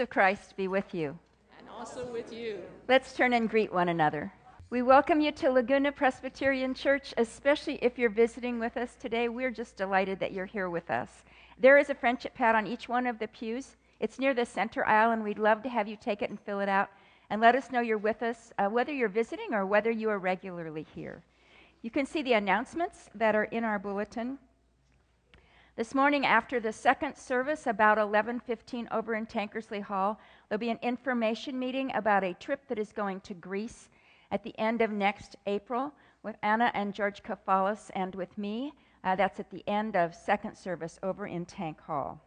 of Christ be with you. And also with you. Let's turn and greet one another. We welcome you to Laguna Presbyterian Church, especially if you're visiting with us today. We're just delighted that you're here with us. There is a friendship pad on each one of the pews. It's near the center aisle, and we'd love to have you take it and fill it out and let us know you're with us, uh, whether you're visiting or whether you are regularly here. You can see the announcements that are in our bulletin. This morning, after the second service, about 11:15 over in Tankersley Hall, there'll be an information meeting about a trip that is going to Greece at the end of next April with Anna and George Kafalis and with me. Uh, that's at the end of second service over in Tank Hall.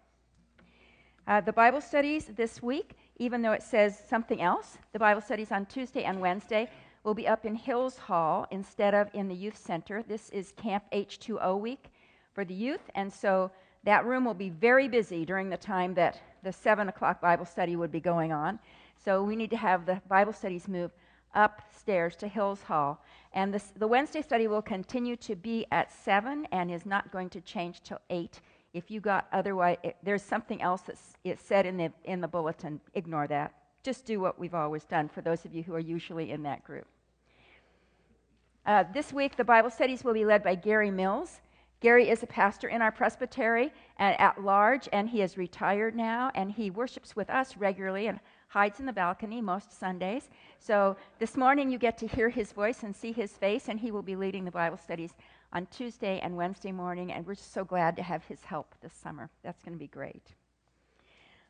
Uh, the Bible studies this week, even though it says something else, the Bible studies on Tuesday and Wednesday will be up in Hills Hall instead of in the youth center. This is Camp H2O week for the youth, and so that room will be very busy during the time that the 7 o'clock Bible study would be going on. So we need to have the Bible studies move upstairs to Hills Hall. And this, the Wednesday study will continue to be at 7 and is not going to change till 8. If you got otherwise, it, there's something else that's it said in the, in the bulletin, ignore that. Just do what we've always done for those of you who are usually in that group. Uh, this week, the Bible studies will be led by Gary Mills. Gary is a pastor in our presbytery and at large, and he is retired now, and he worships with us regularly and hides in the balcony most Sundays. So this morning you get to hear his voice and see his face, and he will be leading the Bible studies on Tuesday and Wednesday morning, and we're just so glad to have his help this summer. That's going to be great.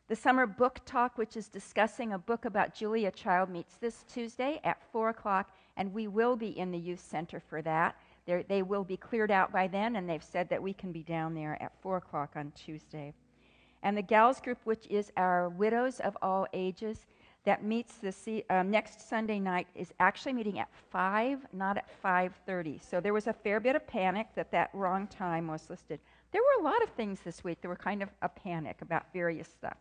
The summer book talk, which is discussing a book about Julia Child, meets this Tuesday at 4 o'clock, and we will be in the youth center for that. They're, they will be cleared out by then, and they've said that we can be down there at 4 o'clock on Tuesday. And the gals group, which is our widows of all ages, that meets the uh, next Sunday night is actually meeting at 5, not at 5:30. So there was a fair bit of panic that that wrong time was listed. There were a lot of things this week. There were kind of a panic about various stuff.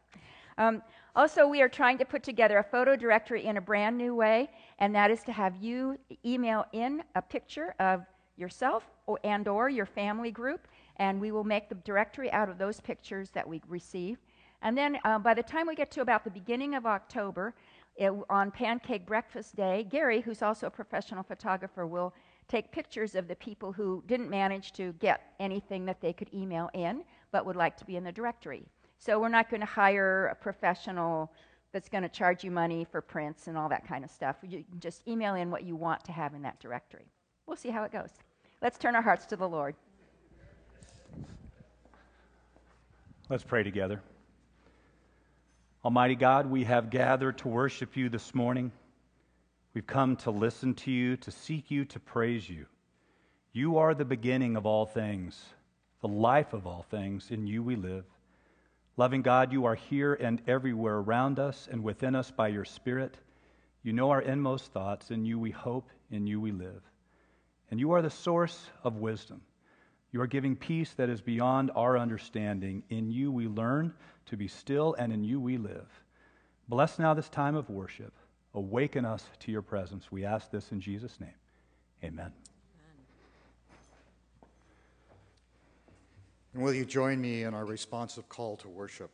Um, also, we are trying to put together a photo directory in a brand new way, and that is to have you email in a picture of yourself or, and or your family group, and we will make the directory out of those pictures that we receive. And then uh, by the time we get to about the beginning of October, it, on Pancake Breakfast Day, Gary, who's also a professional photographer, will take pictures of the people who didn't manage to get anything that they could email in but would like to be in the directory. So we're not going to hire a professional that's going to charge you money for prints and all that kind of stuff. You just email in what you want to have in that directory. We'll see how it goes. Let's turn our hearts to the Lord. Let's pray together. Almighty God, we have gathered to worship you this morning. We've come to listen to you, to seek you, to praise you. You are the beginning of all things, the life of all things. In you we live. Loving God, you are here and everywhere around us and within us by your Spirit. You know our inmost thoughts. In you we hope. In you we live. And you are the source of wisdom. You are giving peace that is beyond our understanding. In you we learn to be still, and in you we live. Bless now this time of worship. Awaken us to your presence. We ask this in Jesus' name. Amen. And will you join me in our responsive call to worship?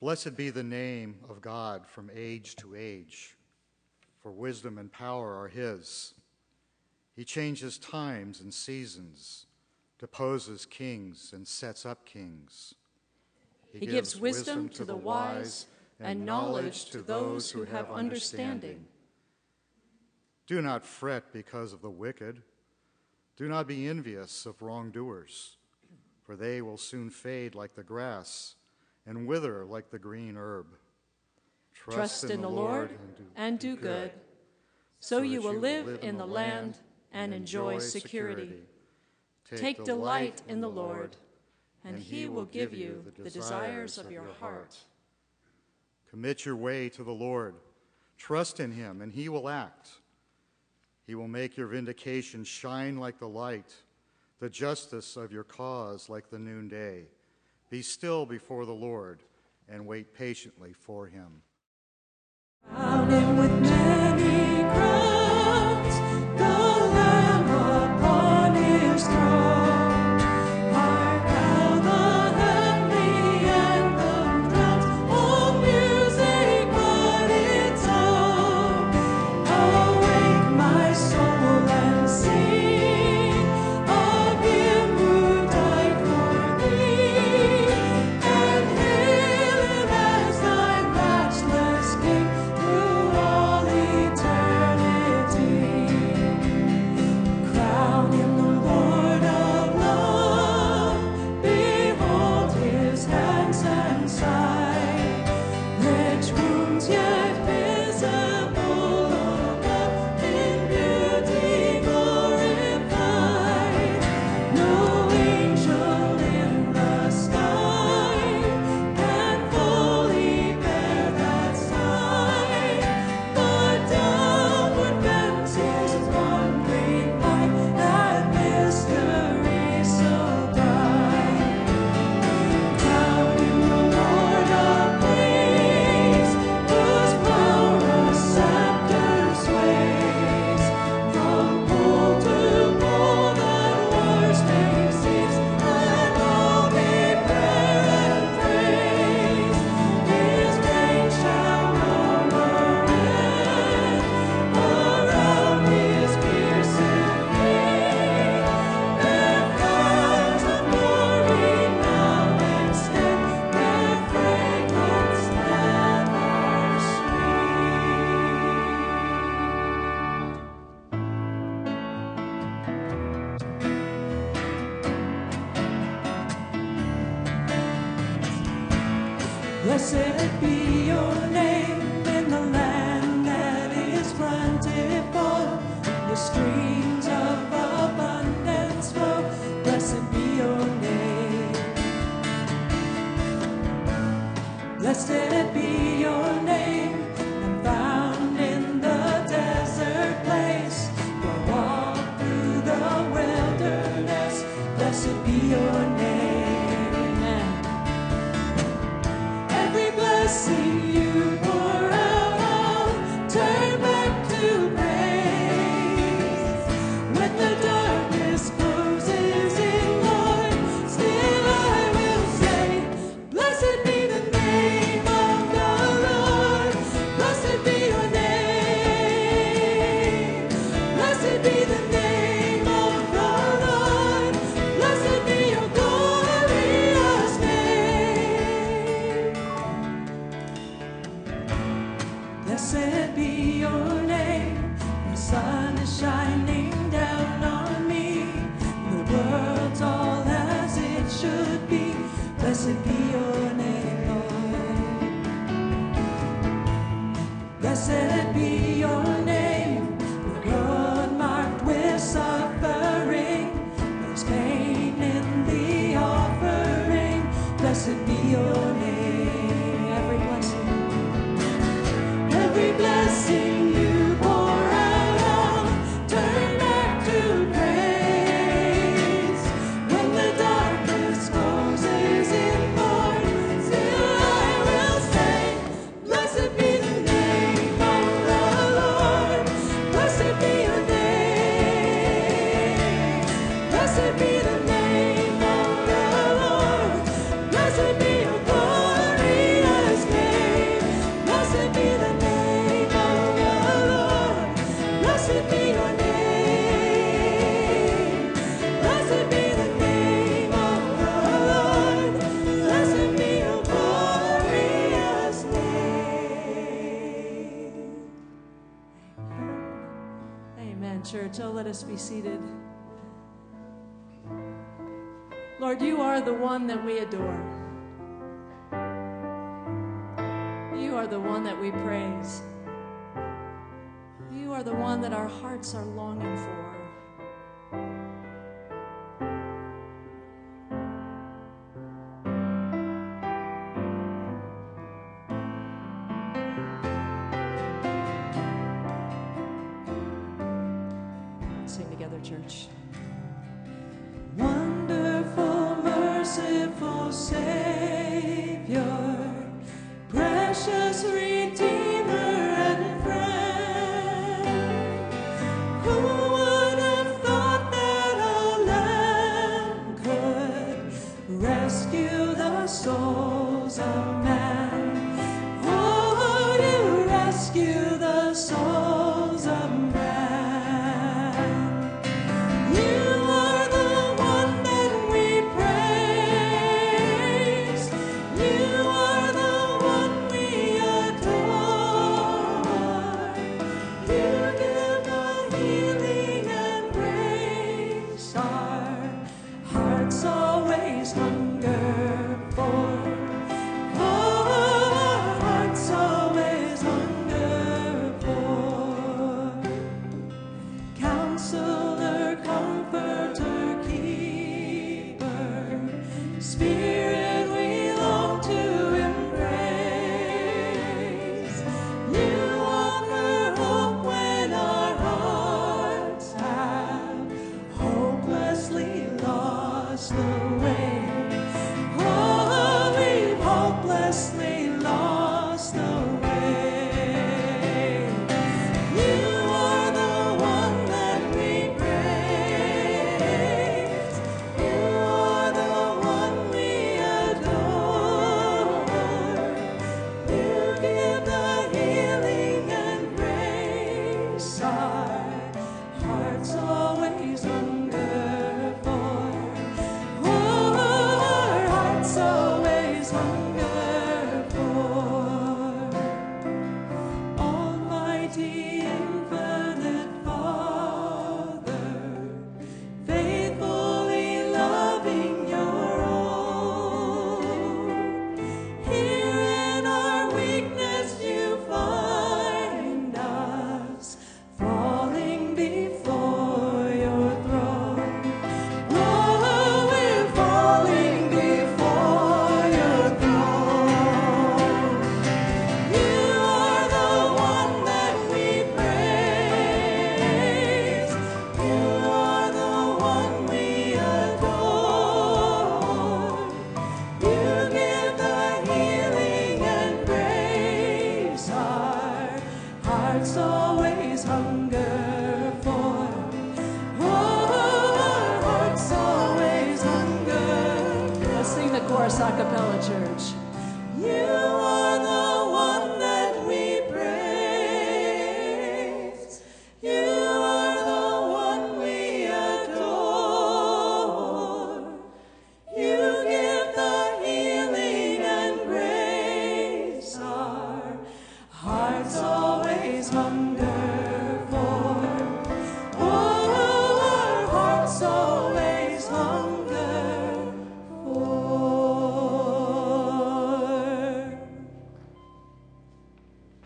Blessed be the name of God from age to age for wisdom and power are his. He changes times and seasons, deposes kings and sets up kings. He, he gives, gives wisdom, wisdom to the wise and knowledge to those who have understanding. Do not fret because of the wicked. Do not be envious of wrongdoers, for they will soon fade like the grass and wither like the green herb. Trust in the Lord and do good, so you will live in the land and enjoy security. Take delight in the Lord, and he will give you the desires of your heart. Commit your way to the Lord. Trust in him, and he will act. He will make your vindication shine like the light, the justice of your cause like the noonday. Be still before the Lord and wait patiently for him. With many crowns. One that we adore. You are the one that we praise. You are the one that our hearts are longing for.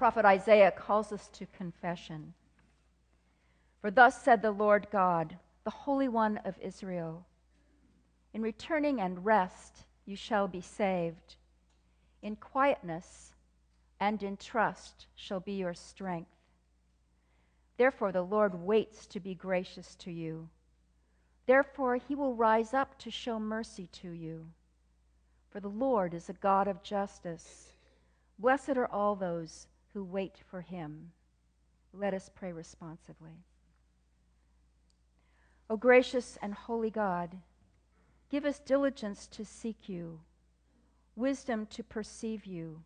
Prophet Isaiah calls us to confession. For thus said the Lord God, the Holy One of Israel In returning and rest you shall be saved. In quietness and in trust shall be your strength. Therefore, the Lord waits to be gracious to you. Therefore, he will rise up to show mercy to you. For the Lord is a God of justice. Blessed are all those who wait for him. Let us pray responsively. O gracious and holy God, give us diligence to seek you, wisdom to perceive you,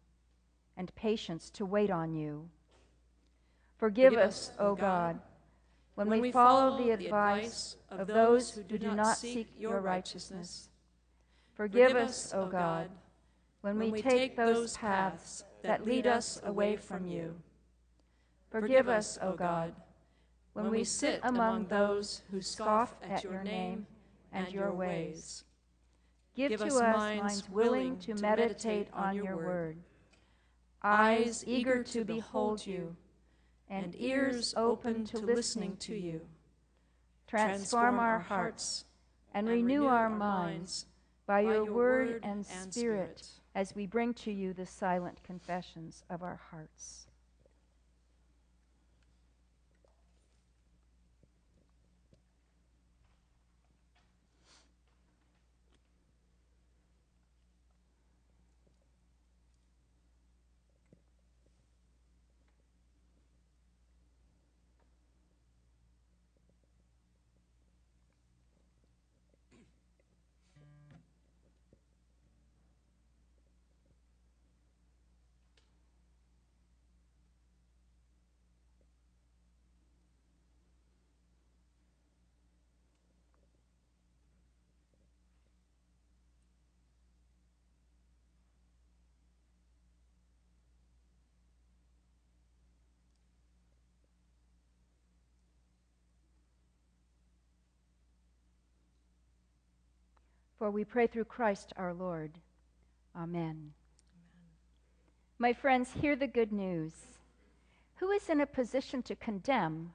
and patience to wait on you. Forgive, Forgive us, O God, when, when we follow the advice of those who do not seek your righteousness. Forgive us, O God, when we take those paths that lead us away from you. Forgive us, O God, when we sit among those who scoff at your name and your ways. Give to us minds willing to meditate on your word, eyes eager to behold you, and ears open to listening to you. Transform our hearts and renew our minds by your word and spirit as we bring to you the silent confessions of our hearts. For we pray through Christ our Lord. Amen. My friends, hear the good news. Who is in a position to condemn?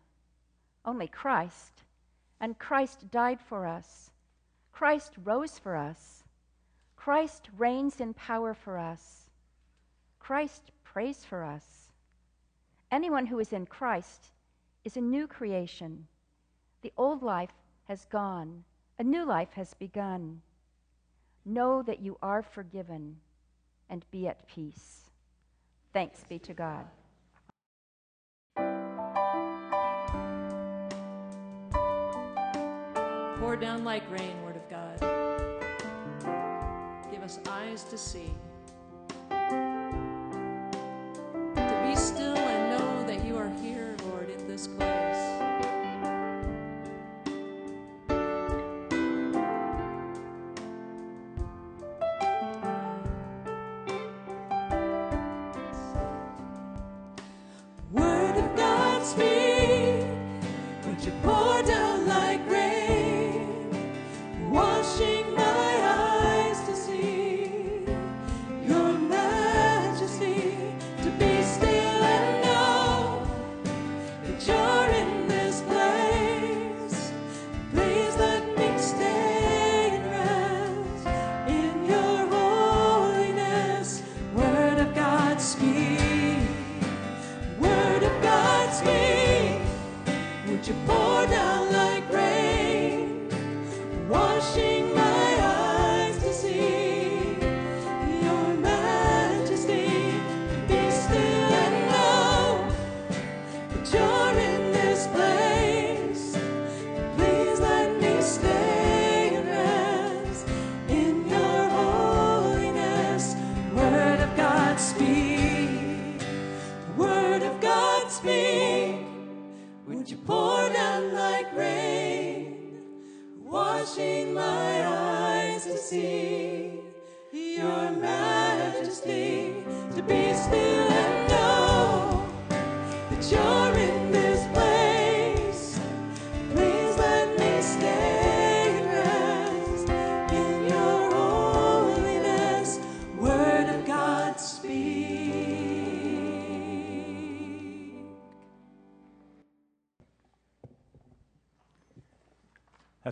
Only Christ. And Christ died for us. Christ rose for us. Christ reigns in power for us. Christ prays for us. Anyone who is in Christ is a new creation. The old life has gone, a new life has begun. Know that you are forgiven and be at peace. Thanks be to God. Pour down like rain, Word of God. Give us eyes to see.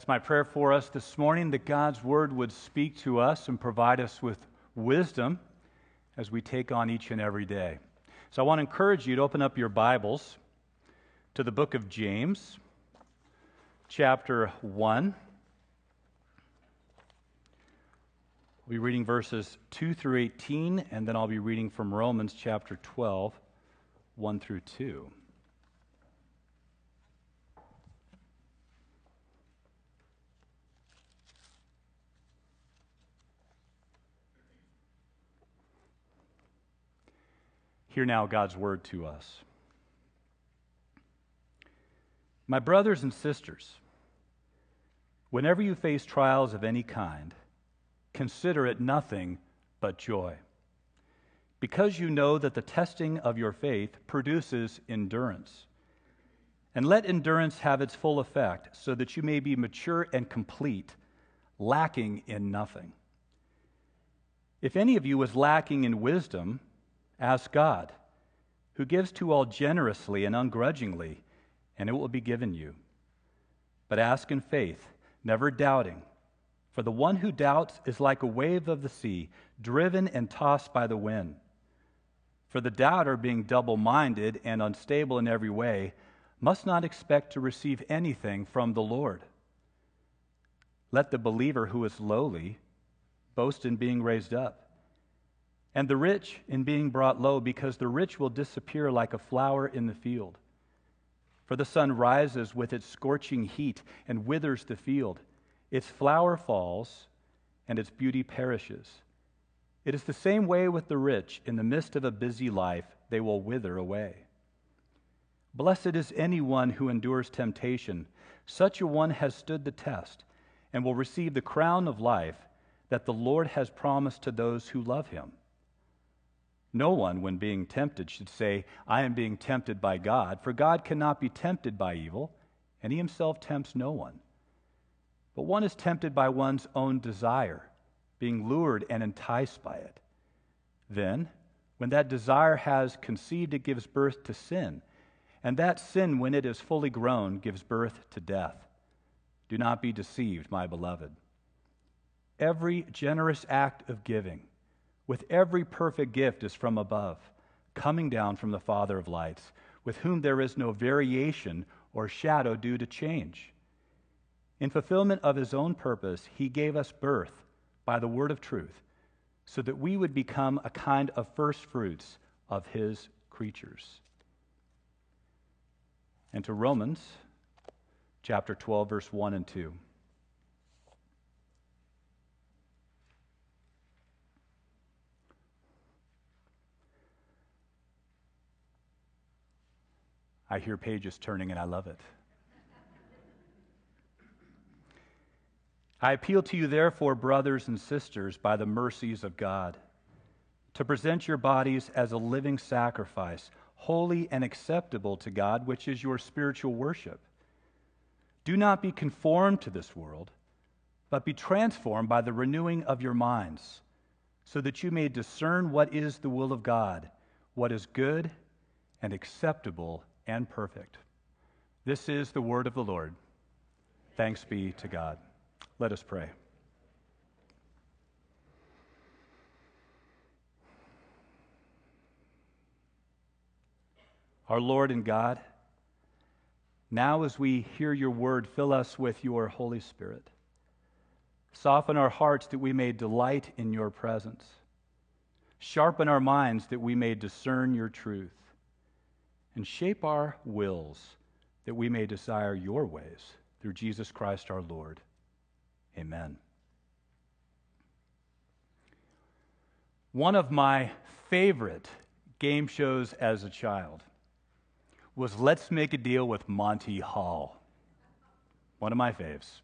My prayer for us this morning that God's word would speak to us and provide us with wisdom as we take on each and every day. So I want to encourage you to open up your Bibles to the book of James, chapter 1. I'll be reading verses 2 through 18, and then I'll be reading from Romans chapter 12, 1 through 2. Hear now God's word to us. My brothers and sisters, whenever you face trials of any kind, consider it nothing but joy, because you know that the testing of your faith produces endurance. And let endurance have its full effect, so that you may be mature and complete, lacking in nothing. If any of you is lacking in wisdom, Ask God, who gives to all generously and ungrudgingly, and it will be given you. But ask in faith, never doubting. For the one who doubts is like a wave of the sea, driven and tossed by the wind. For the doubter, being double minded and unstable in every way, must not expect to receive anything from the Lord. Let the believer who is lowly boast in being raised up and the rich in being brought low, because the rich will disappear like a flower in the field. For the sun rises with its scorching heat and withers the field. Its flower falls, and its beauty perishes. It is the same way with the rich. In the midst of a busy life, they will wither away. Blessed is anyone who endures temptation. Such a one has stood the test and will receive the crown of life that the Lord has promised to those who love him. No one, when being tempted, should say, I am being tempted by God, for God cannot be tempted by evil, and he himself tempts no one. But one is tempted by one's own desire, being lured and enticed by it. Then, when that desire has conceived, it gives birth to sin. And that sin, when it is fully grown, gives birth to death. Do not be deceived, my beloved. Every generous act of giving, with every perfect gift is from above, coming down from the Father of lights, with whom there is no variation or shadow due to change. In fulfillment of his own purpose, he gave us birth by the word of truth, so that we would become a kind of first fruits of his creatures. And to Romans chapter 12, verse 1 and 2. I hear pages turning and I love it. I appeal to you, therefore, brothers and sisters, by the mercies of God, to present your bodies as a living sacrifice, holy and acceptable to God, which is your spiritual worship. Do not be conformed to this world, but be transformed by the renewing of your minds, so that you may discern what is the will of God, what is good and acceptable and perfect. This is the word of the Lord. Thanks be to God. Let us pray. Our Lord and God, now as we hear your word, fill us with your Holy Spirit. Soften our hearts that we may delight in your presence. Sharpen our minds that we may discern your truth and shape our wills that we may desire your ways through Jesus Christ our Lord. Amen. One of my favorite game shows as a child was Let's Make a Deal with Monty Hall. One of my faves.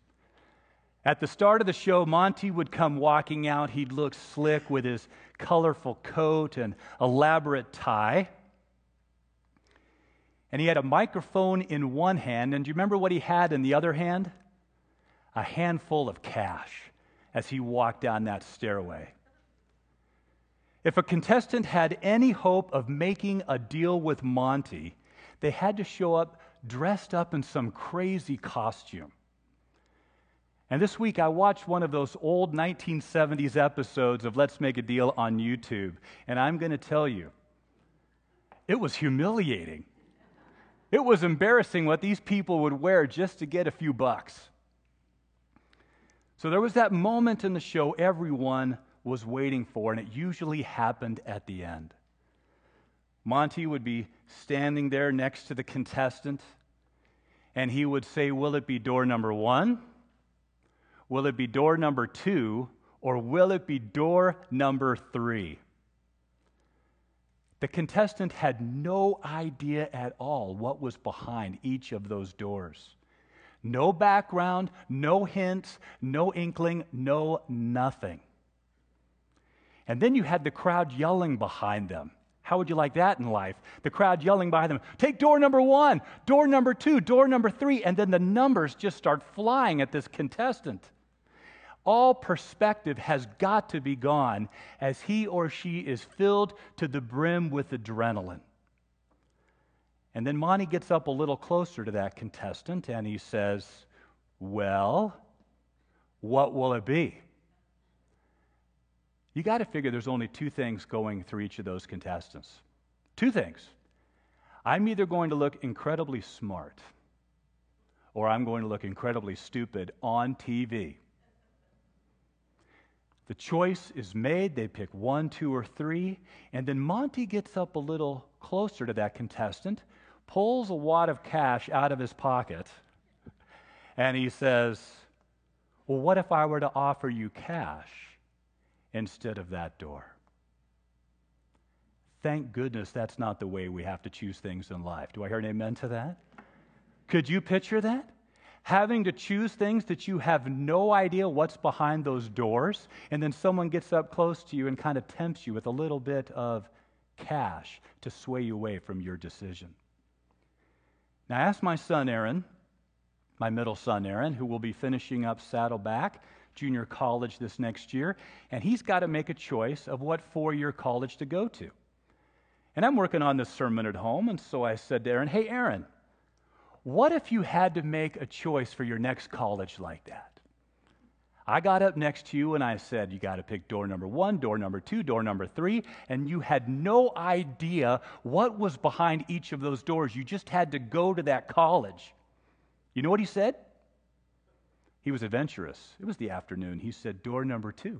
At the start of the show, Monty would come walking out. He'd look slick with his colorful coat and elaborate tie. And he had a microphone in one hand. And do you remember what he had in the other hand? A handful of cash as he walked down that stairway. If a contestant had any hope of making a deal with Monty, they had to show up dressed up in some crazy costume. And this week I watched one of those old 1970s episodes of Let's Make a Deal on YouTube. And I'm going to tell you, it was humiliating. It was embarrassing what these people would wear just to get a few bucks. So there was that moment in the show everyone was waiting for, and it usually happened at the end. Monty would be standing there next to the contestant, and he would say, Will it be door number one? Will it be door number two? Or will it be door number three? The contestant had no idea at all what was behind each of those doors. No background, no hints, no inkling, no nothing. And then you had the crowd yelling behind them. How would you like that in life? The crowd yelling behind them, take door number one, door number two, door number three, and then the numbers just start flying at this contestant all perspective has got to be gone as he or she is filled to the brim with adrenaline. And then Monty gets up a little closer to that contestant and he says, Well, what will it be? You got to figure there's only two things going through each of those contestants. Two things. I'm either going to look incredibly smart or I'm going to look incredibly stupid on TV. The choice is made. They pick one, two, or three. And then Monty gets up a little closer to that contestant, pulls a wad of cash out of his pocket, and he says, Well, what if I were to offer you cash instead of that door? Thank goodness that's not the way we have to choose things in life. Do I hear an amen to that? Could you picture that? Having to choose things that you have no idea what's behind those doors, and then someone gets up close to you and kind of tempts you with a little bit of cash to sway you away from your decision. Now, I asked my son Aaron, my middle son Aaron, who will be finishing up Saddleback Junior College this next year, and he's got to make a choice of what four year college to go to. And I'm working on this sermon at home, and so I said to Aaron, Hey, Aaron, what if you had to make a choice for your next college like that? I got up next to you and I said, You got to pick door number one, door number two, door number three. And you had no idea what was behind each of those doors. You just had to go to that college. You know what he said? He was adventurous. It was the afternoon. He said, Door number two.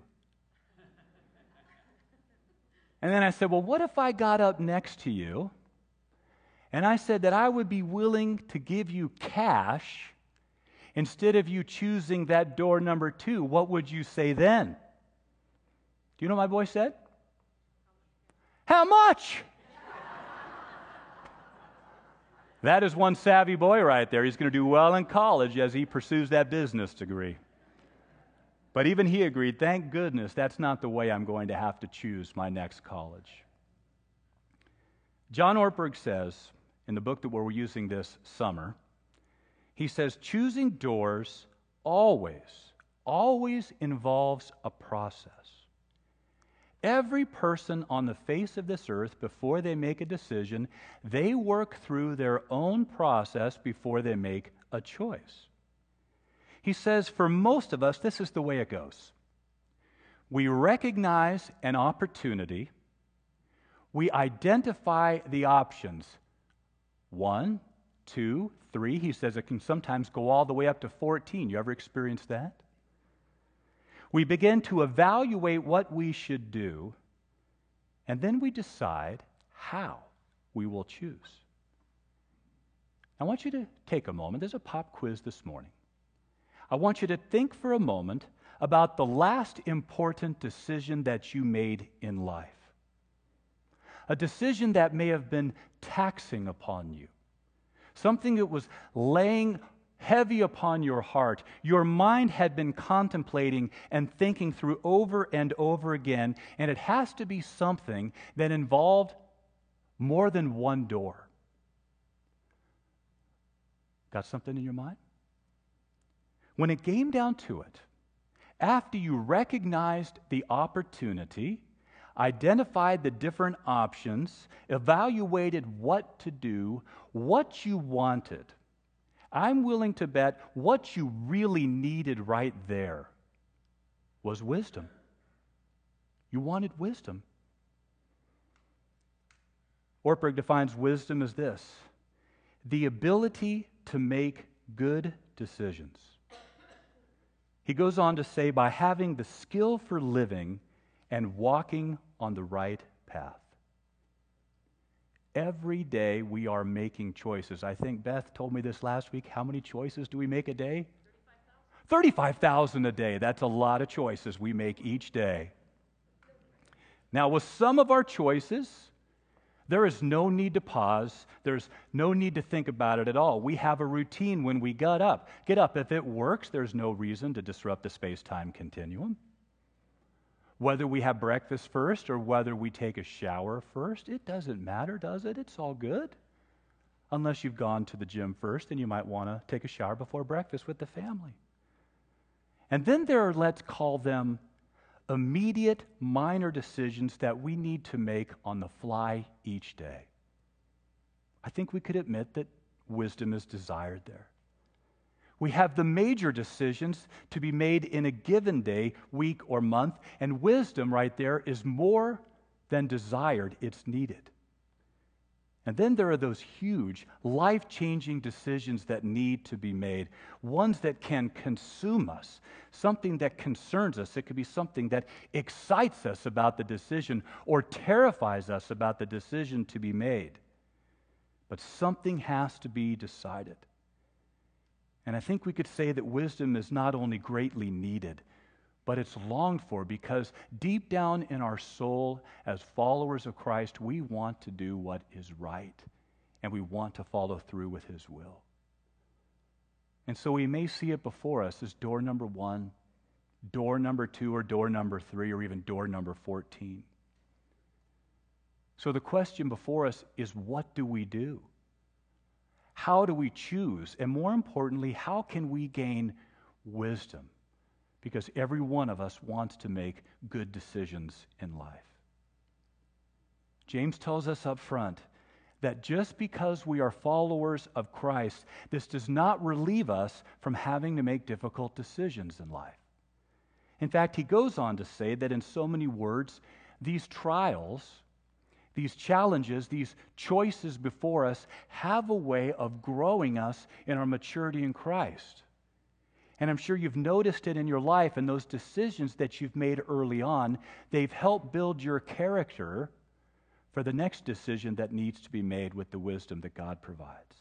and then I said, Well, what if I got up next to you and I said that I would be willing to give you cash instead of you choosing that door number two. What would you say then? Do you know what my boy said? How much? that is one savvy boy right there. He's going to do well in college as he pursues that business degree. But even he agreed, thank goodness that's not the way I'm going to have to choose my next college. John Ortberg says, in the book that we're using this summer, he says choosing doors always, always involves a process. Every person on the face of this earth, before they make a decision, they work through their own process before they make a choice. He says, for most of us, this is the way it goes. We recognize an opportunity, we identify the options, one, two, three. He says it can sometimes go all the way up to 14. You ever experienced that? We begin to evaluate what we should do, and then we decide how we will choose. I want you to take a moment. There's a pop quiz this morning. I want you to think for a moment about the last important decision that you made in life a decision that may have been taxing upon you, something that was laying heavy upon your heart, your mind had been contemplating and thinking through over and over again, and it has to be something that involved more than one door. Got something in your mind? When it came down to it, after you recognized the opportunity, identified the different options, evaluated what to do, what you wanted, I'm willing to bet what you really needed right there was wisdom. You wanted wisdom. Ortberg defines wisdom as this the ability to make good decisions. He goes on to say, by having the skill for living and walking on the right path. Every day we are making choices. I think Beth told me this last week. How many choices do we make a day? 35,000 a day. That's a lot of choices we make each day. Now, with some of our choices, there is no need to pause. There's no need to think about it at all. We have a routine when we get up. Get up. If it works, there's no reason to disrupt the space time continuum. Whether we have breakfast first or whether we take a shower first, it doesn't matter, does it? It's all good. Unless you've gone to the gym first, then you might want to take a shower before breakfast with the family. And then there are, let's call them, immediate minor decisions that we need to make on the fly each day. I think we could admit that wisdom is desired there. We have the major decisions to be made in a given day, week, or month, and wisdom right there is more than desired, it's needed. And then there are those huge, life changing decisions that need to be made, ones that can consume us, something that concerns us. It could be something that excites us about the decision or terrifies us about the decision to be made. But something has to be decided. And I think we could say that wisdom is not only greatly needed, but it's longed for because deep down in our soul, as followers of Christ, we want to do what is right and we want to follow through with His will. And so we may see it before us as door number one, door number two, or door number three, or even door number 14. So the question before us is what do we do? How do we choose? And more importantly, how can we gain wisdom? because every one of us wants to make good decisions in life. James tells us up front that just because we are followers of Christ, this does not relieve us from having to make difficult decisions in life. In fact, he goes on to say that in so many words, these trials, these challenges, these choices before us have a way of growing us in our maturity in Christ. And I'm sure you've noticed it in your life and those decisions that you've made early on. They've helped build your character for the next decision that needs to be made with the wisdom that God provides.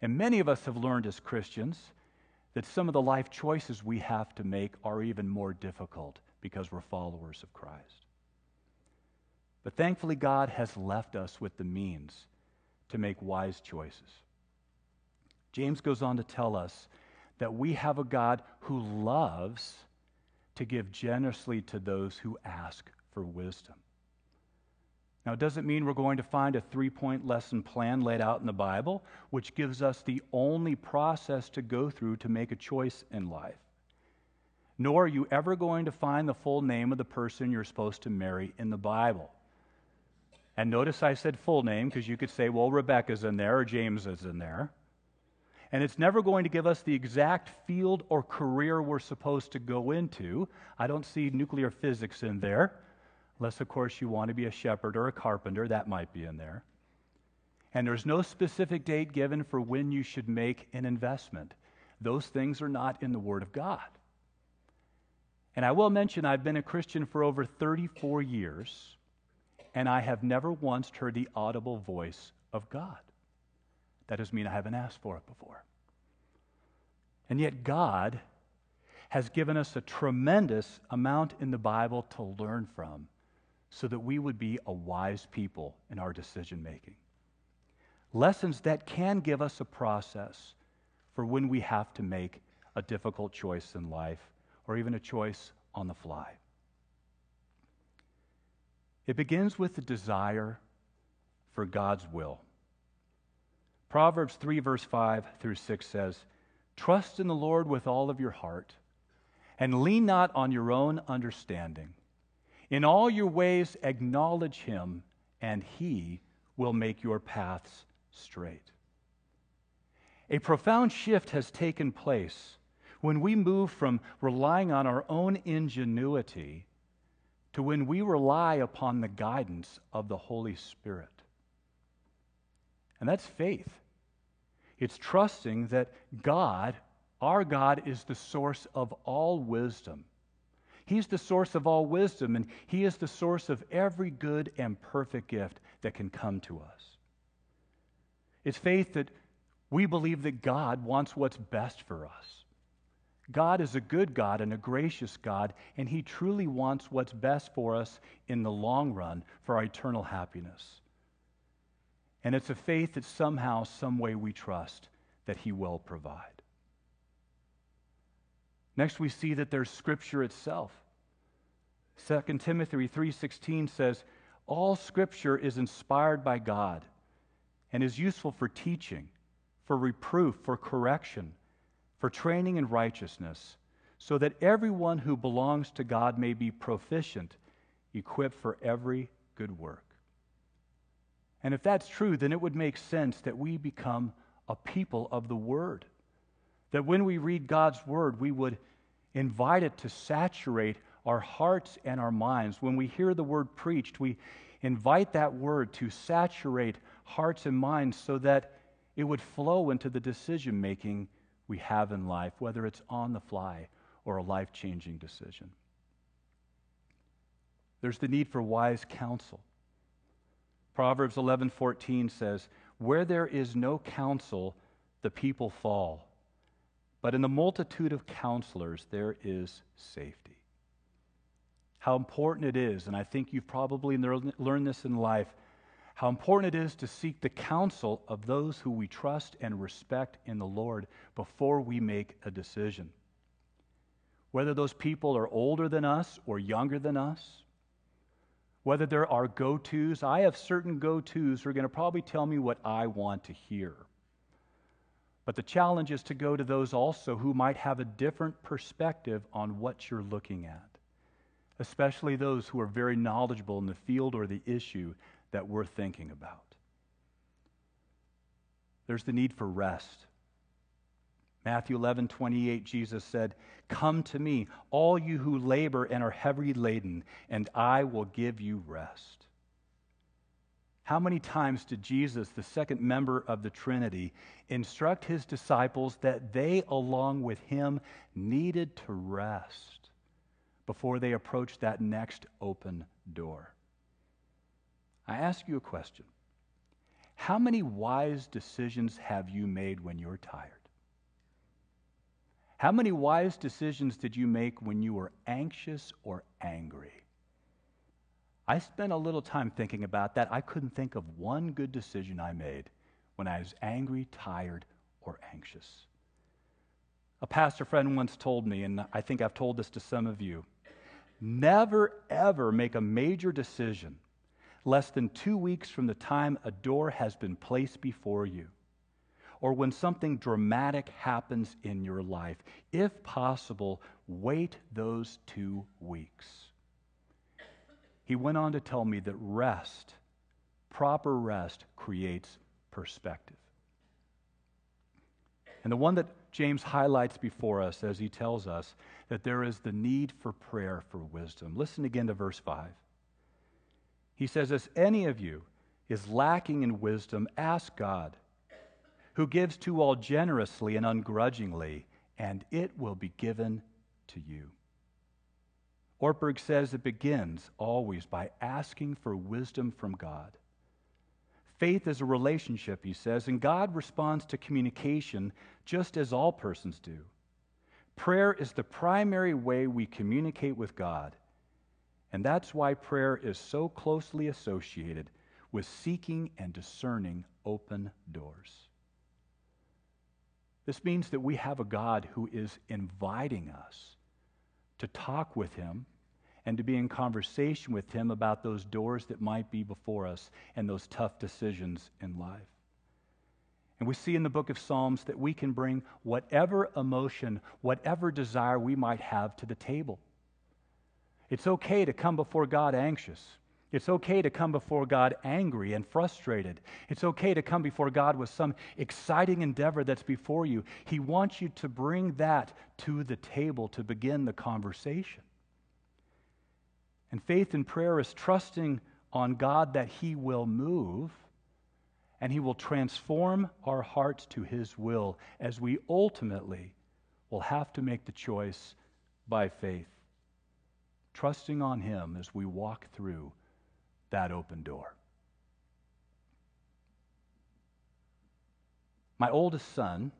And many of us have learned as Christians that some of the life choices we have to make are even more difficult because we're followers of Christ. But thankfully, God has left us with the means to make wise choices. James goes on to tell us that we have a God who loves to give generously to those who ask for wisdom. Now, it doesn't mean we're going to find a three point lesson plan laid out in the Bible, which gives us the only process to go through to make a choice in life. Nor are you ever going to find the full name of the person you're supposed to marry in the Bible. And notice I said full name because you could say, well, Rebecca's in there or James is in there and it's never going to give us the exact field or career we're supposed to go into. I don't see nuclear physics in there, unless, of course, you want to be a shepherd or a carpenter, that might be in there. And there's no specific date given for when you should make an investment. Those things are not in the Word of God. And I will mention I've been a Christian for over 34 years, and I have never once heard the audible voice of God. That doesn't mean I haven't asked for it before. And yet, God has given us a tremendous amount in the Bible to learn from so that we would be a wise people in our decision making. Lessons that can give us a process for when we have to make a difficult choice in life or even a choice on the fly. It begins with the desire for God's will. Proverbs 3, verse 5 through 6 says, Trust in the Lord with all of your heart, and lean not on your own understanding. In all your ways, acknowledge him, and he will make your paths straight. A profound shift has taken place when we move from relying on our own ingenuity to when we rely upon the guidance of the Holy Spirit. And that's faith. It's trusting that God, our God, is the source of all wisdom. He's the source of all wisdom, and He is the source of every good and perfect gift that can come to us. It's faith that we believe that God wants what's best for us. God is a good God and a gracious God, and He truly wants what's best for us in the long run for our eternal happiness. And it's a faith that somehow, some way we trust that He will provide. Next, we see that there's Scripture itself. 2 Timothy 3:16 says, "All Scripture is inspired by God and is useful for teaching, for reproof, for correction, for training in righteousness, so that everyone who belongs to God may be proficient, equipped for every good work." And if that's true, then it would make sense that we become a people of the Word. That when we read God's Word, we would invite it to saturate our hearts and our minds. When we hear the Word preached, we invite that Word to saturate hearts and minds so that it would flow into the decision making we have in life, whether it's on the fly or a life changing decision. There's the need for wise counsel. Proverbs 11:14 says, "Where there is no counsel, the people fall, but in the multitude of counselors there is safety." How important it is, and I think you've probably learned this in life, how important it is to seek the counsel of those who we trust and respect in the Lord before we make a decision. Whether those people are older than us or younger than us, whether there are go tos. I have certain go tos who are going to probably tell me what I want to hear. But the challenge is to go to those also who might have a different perspective on what you're looking at, especially those who are very knowledgeable in the field or the issue that we're thinking about. There's the need for rest. Matthew 11, 28, Jesus said, Come to me, all you who labor and are heavy laden, and I will give you rest. How many times did Jesus, the second member of the Trinity, instruct his disciples that they, along with him, needed to rest before they approached that next open door? I ask you a question How many wise decisions have you made when you're tired? How many wise decisions did you make when you were anxious or angry? I spent a little time thinking about that. I couldn't think of one good decision I made when I was angry, tired, or anxious. A pastor friend once told me, and I think I've told this to some of you never, ever make a major decision less than two weeks from the time a door has been placed before you or when something dramatic happens in your life. If possible, wait those two weeks. He went on to tell me that rest, proper rest, creates perspective. And the one that James highlights before us as he tells us that there is the need for prayer for wisdom. Listen again to verse 5. He says, As any of you is lacking in wisdom, ask God who gives to all generously and ungrudgingly, and it will be given to you. Ortberg says it begins always by asking for wisdom from God. Faith is a relationship, he says, and God responds to communication just as all persons do. Prayer is the primary way we communicate with God, and that's why prayer is so closely associated with seeking and discerning open doors. This means that we have a God who is inviting us to talk with Him and to be in conversation with Him about those doors that might be before us and those tough decisions in life. And we see in the book of Psalms that we can bring whatever emotion, whatever desire we might have to the table. It's okay to come before God anxious. It's okay to come before God angry and frustrated. It's okay to come before God with some exciting endeavor that's before you. He wants you to bring that to the table to begin the conversation. And faith in prayer is trusting on God that He will move and He will transform our hearts to His will as we ultimately will have to make the choice by faith, trusting on Him as we walk through that open door. My oldest son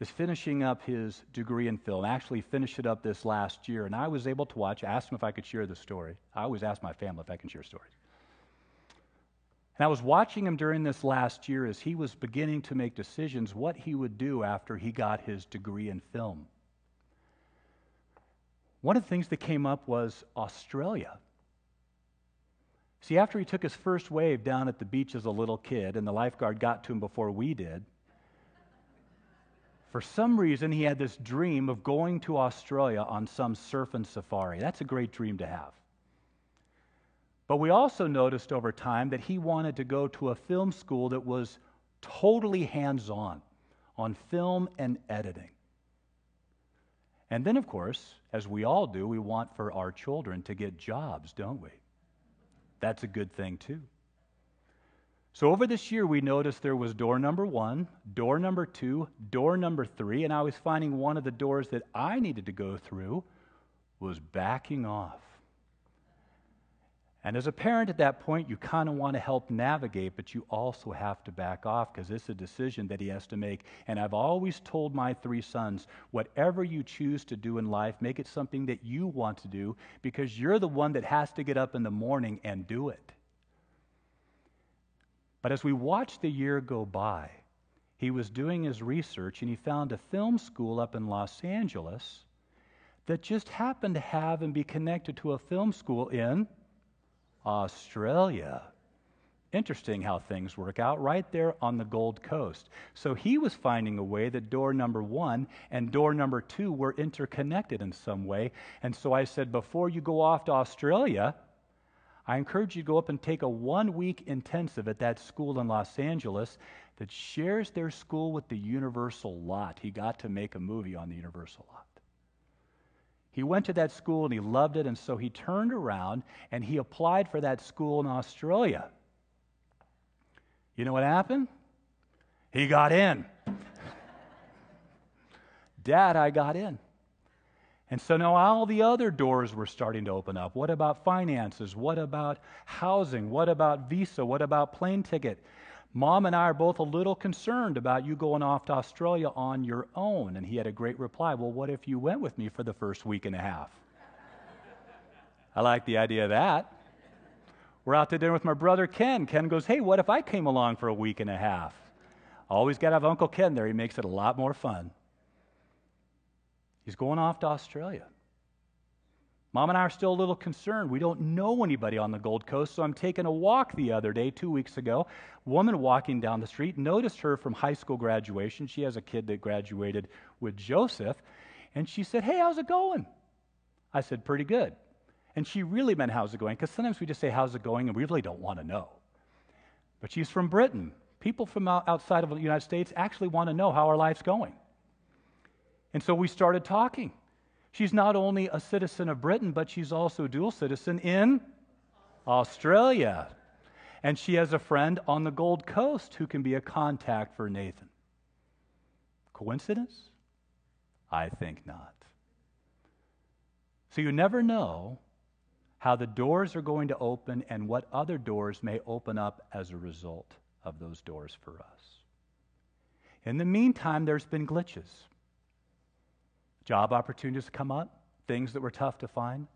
is finishing up his degree in film. Actually, finished it up this last year, and I was able to watch. Asked him if I could share the story. I always ask my family if I can share stories. And I was watching him during this last year as he was beginning to make decisions what he would do after he got his degree in film. One of the things that came up was Australia. See, after he took his first wave down at the beach as a little kid, and the lifeguard got to him before we did, for some reason he had this dream of going to Australia on some surf and safari. That's a great dream to have. But we also noticed over time that he wanted to go to a film school that was totally hands on, on film and editing. And then, of course, as we all do, we want for our children to get jobs, don't we? That's a good thing, too. So, over this year, we noticed there was door number one, door number two, door number three, and I was finding one of the doors that I needed to go through was backing off. And as a parent at that point, you kind of want to help navigate, but you also have to back off because it's a decision that he has to make. And I've always told my three sons whatever you choose to do in life, make it something that you want to do because you're the one that has to get up in the morning and do it. But as we watched the year go by, he was doing his research and he found a film school up in Los Angeles that just happened to have and be connected to a film school in Australia. Interesting how things work out right there on the Gold Coast. So he was finding a way that door number one and door number two were interconnected in some way. And so I said, before you go off to Australia, I encourage you to go up and take a one week intensive at that school in Los Angeles that shares their school with the Universal lot. He got to make a movie on the Universal lot. He went to that school and he loved it, and so he turned around and he applied for that school in Australia. You know what happened? He got in. Dad, I got in. And so now all the other doors were starting to open up. What about finances? What about housing? What about visa? What about plane ticket? Mom and I are both a little concerned about you going off to Australia on your own. And he had a great reply Well, what if you went with me for the first week and a half? I like the idea of that. We're out to dinner with my brother Ken. Ken goes, Hey, what if I came along for a week and a half? Always got to have Uncle Ken there. He makes it a lot more fun. He's going off to Australia. Mom and I are still a little concerned. We don't know anybody on the Gold Coast, so I'm taking a walk the other day, two weeks ago. Woman walking down the street, noticed her from high school graduation. She has a kid that graduated with Joseph, and she said, Hey, how's it going? I said, Pretty good. And she really meant, How's it going? Because sometimes we just say, How's it going? and we really don't want to know. But she's from Britain. People from outside of the United States actually want to know how our life's going. And so we started talking. She's not only a citizen of Britain, but she's also a dual citizen in Australia. And she has a friend on the Gold Coast who can be a contact for Nathan. Coincidence? I think not. So you never know how the doors are going to open and what other doors may open up as a result of those doors for us. In the meantime, there's been glitches job opportunities come up, things that were tough to find.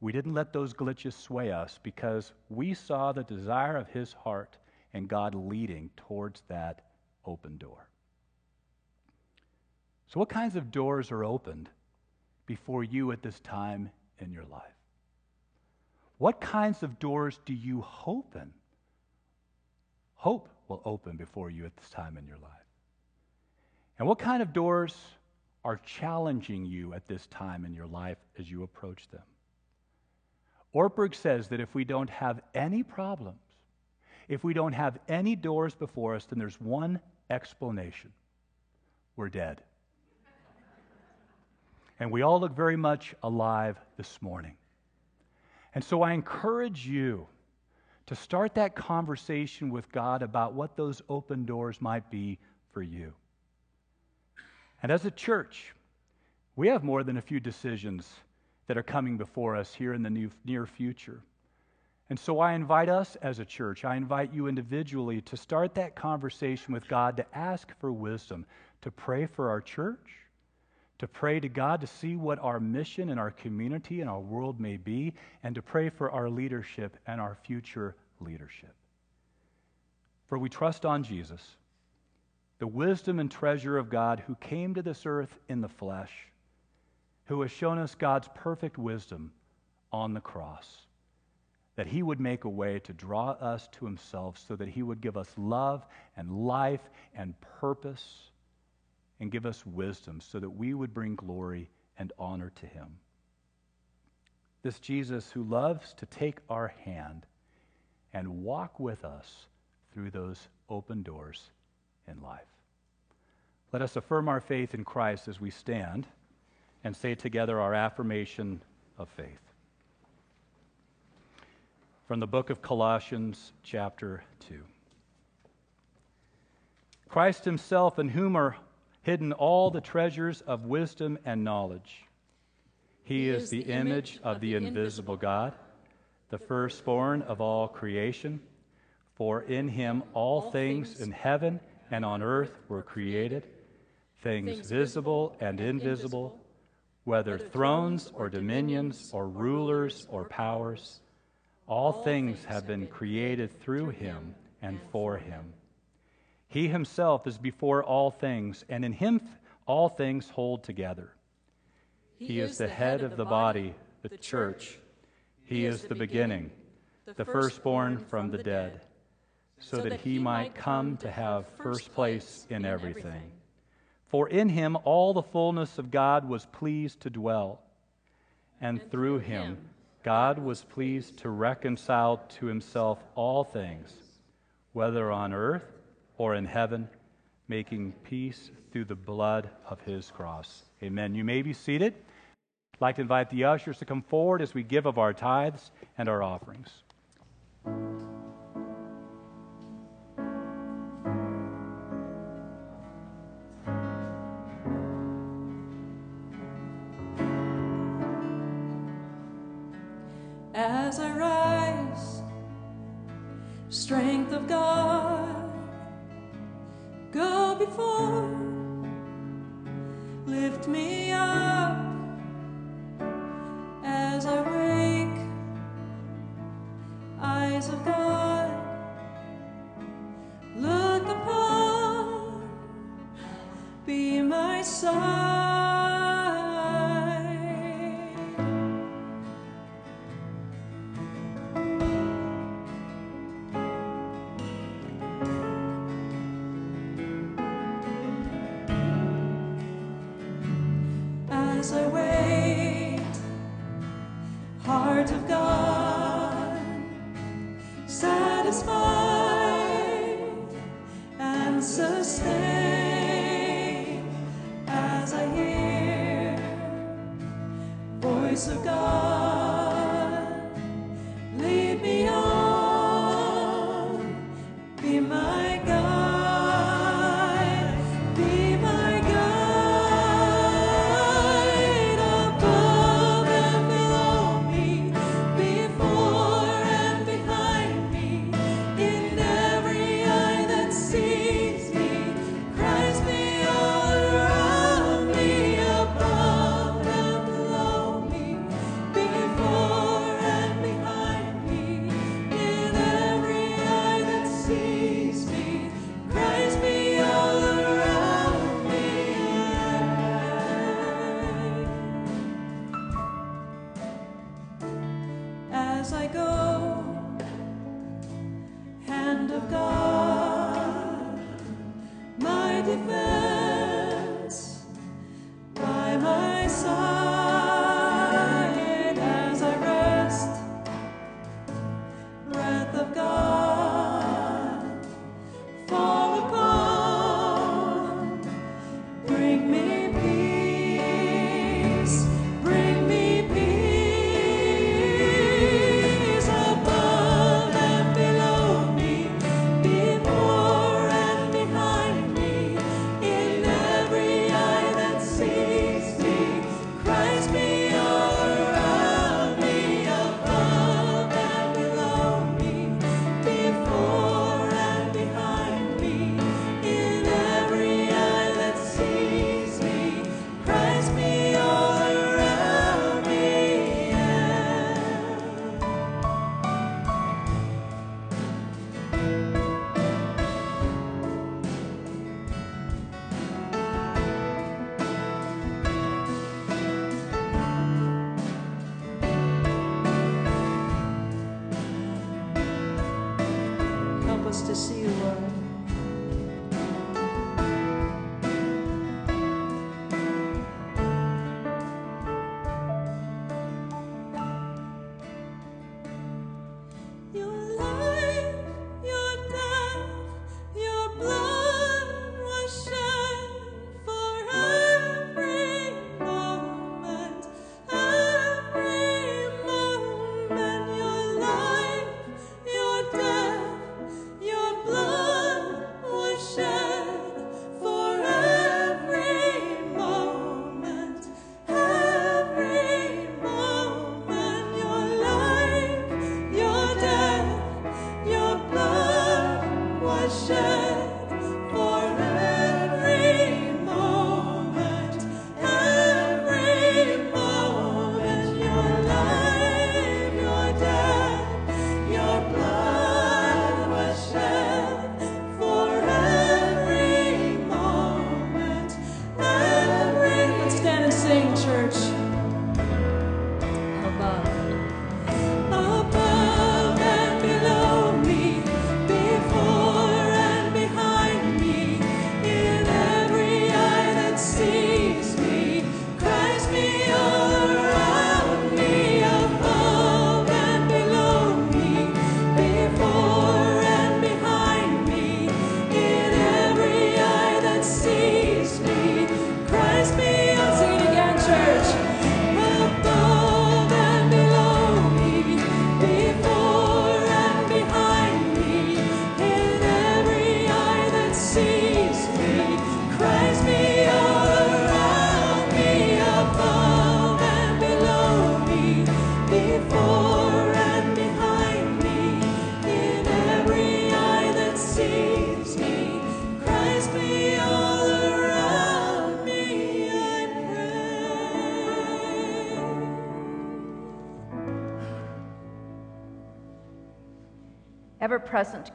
We didn't let those glitches sway us because we saw the desire of his heart and God leading towards that open door. So, what kinds of doors are opened before you at this time in your life? What kinds of doors do you hope in? Hope will open before you at this time in your life. And what kind of doors are challenging you at this time in your life as you approach them? Ortberg says that if we don't have any problems, if we don't have any doors before us, then there's one explanation we're dead. and we all look very much alive this morning. And so I encourage you to start that conversation with God about what those open doors might be for you. And as a church, we have more than a few decisions that are coming before us here in the near future. And so I invite us as a church, I invite you individually to start that conversation with God, to ask for wisdom, to pray for our church, to pray to God to see what our mission and our community and our world may be, and to pray for our leadership and our future leadership. For we trust on Jesus, the wisdom and treasure of God who came to this earth in the flesh, who has shown us God's perfect wisdom on the cross, that he would make a way to draw us to himself so that he would give us love and life and purpose and give us wisdom so that we would bring glory and honor to him. This Jesus who loves to take our hand and walk with us through those open doors in life. Let us affirm our faith in Christ as we stand and say together our affirmation of faith. From the book of Colossians, chapter 2. Christ Himself, in whom are hidden all the treasures of wisdom and knowledge. He, he is, is the, the image of the invisible God the firstborn of all creation. For in him all things in heaven and on earth were created, things visible and invisible, whether thrones or dominions or rulers or powers. All things have been created through him and for him. He himself is before all things, and in him all things hold together. He is the head of the body, the church he is the beginning, the firstborn from the dead, so that he might come to have first place in everything. For in him all the fullness of God was pleased to dwell, and through him God was pleased to reconcile to himself all things, whether on earth or in heaven, making peace through the blood of his cross. Amen. You may be seated. I'd like to invite the ushers to come forward as we give of our tithes and our offerings. Of God, satisfied and sustained as I hear voice of God,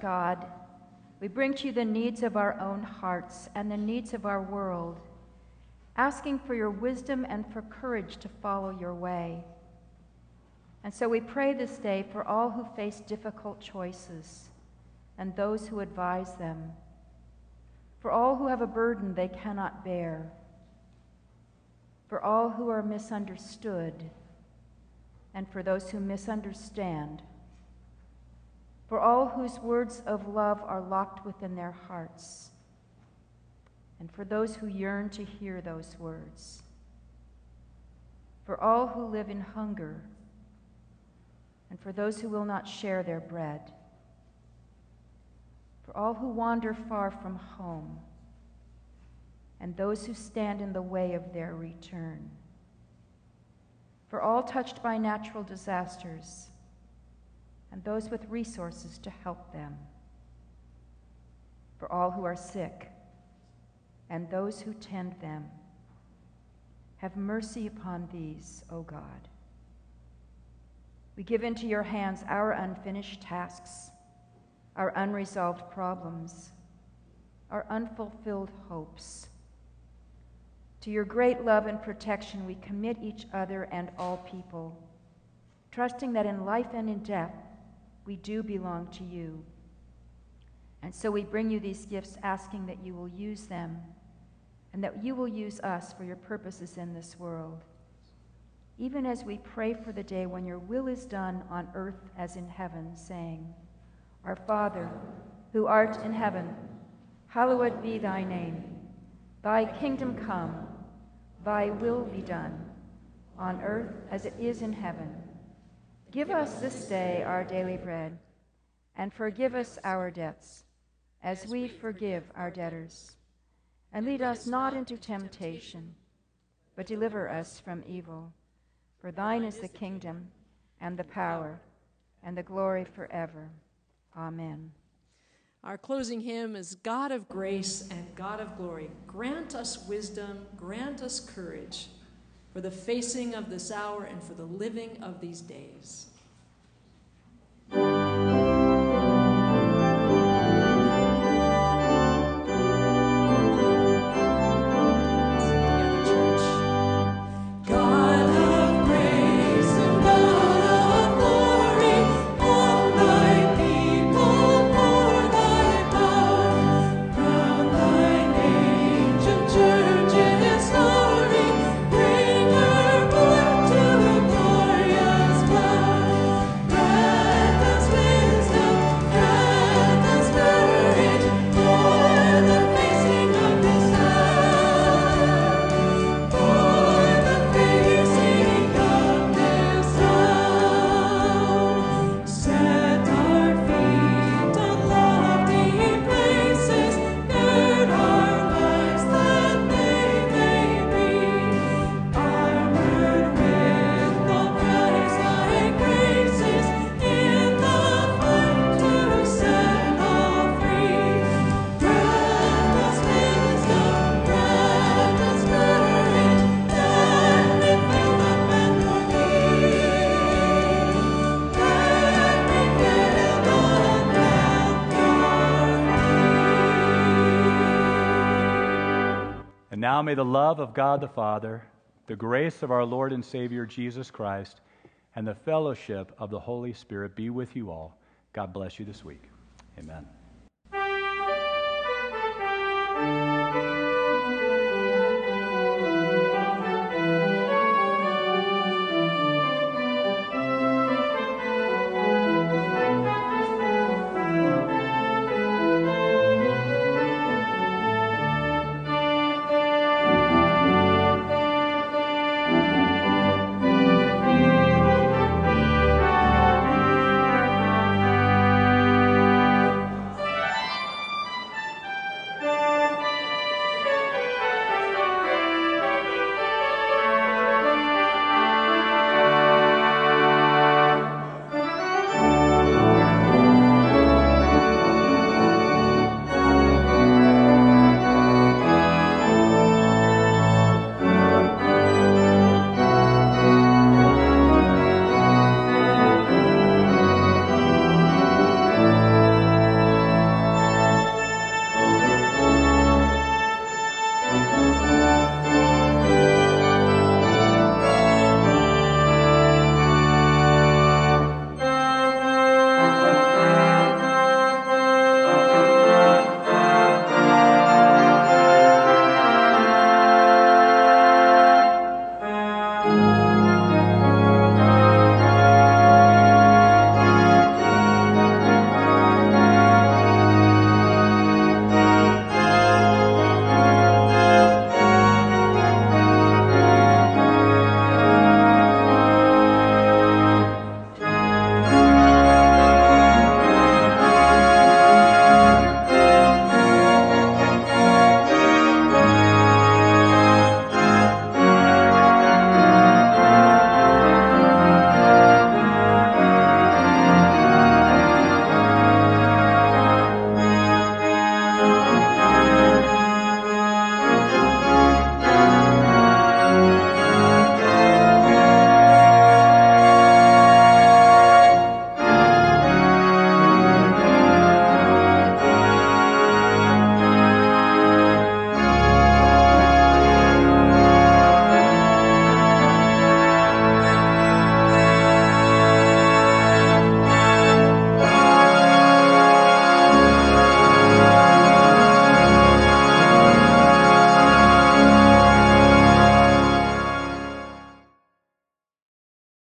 God, we bring to you the needs of our own hearts and the needs of our world, asking for your wisdom and for courage to follow your way. And so we pray this day for all who face difficult choices and those who advise them, for all who have a burden they cannot bear, for all who are misunderstood, and for those who misunderstand for all whose words of love are locked within their hearts, and for those who yearn to hear those words, for all who live in hunger, and for those who will not share their bread, for all who wander far from home, and those who stand in the way of their return, for all touched by natural disasters and those with resources to help them. For all who are sick and those who tend them, have mercy upon these, O God. We give into your hands our unfinished tasks, our unresolved problems, our unfulfilled hopes. To your great love and protection, we commit each other and all people trusting that in life and in death, we do belong to you. And so we bring you these gifts, asking that you will use them and that you will use us for your purposes in this world. Even as we pray for the day when your will is done on earth as in heaven, saying, Our Father, who art in heaven, hallowed be thy name. Thy kingdom come, thy will be done, on earth as it is in heaven. Give us this day our daily bread, and forgive us our debts, as we forgive our debtors. And lead us not into temptation, but deliver us from evil. For thine is the kingdom, and the power, and the glory forever. Amen. Our closing hymn is God of grace and God of glory. Grant us wisdom, grant us courage for the facing of this hour and for the living of these days. Now may the love of God the Father, the grace of our Lord and Savior Jesus Christ, and the fellowship of the Holy Spirit be with you all. God bless you this week. Amen.